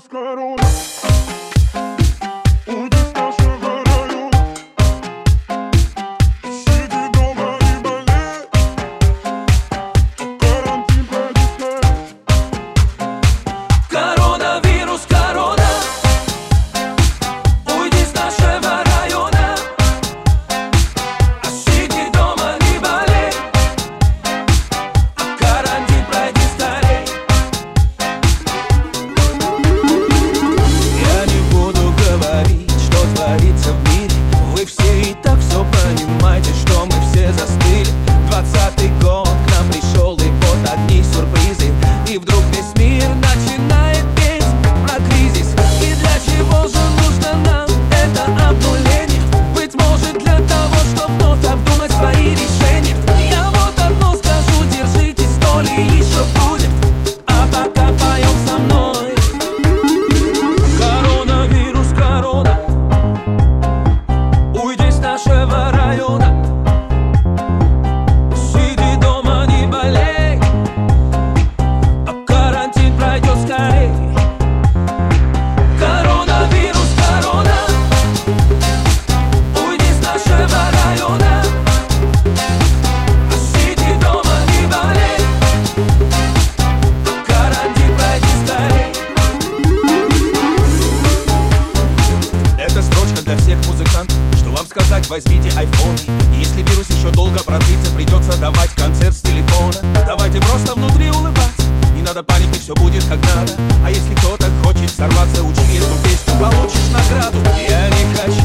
buscar una. сказать, возьмите айфон Если вирус еще долго продлится, придется давать концерт с телефона. Давайте просто внутри улыбаться, не надо паники, все будет как надо. А если кто-то хочет сорваться, учи эту песню, получишь награду. Я не хочу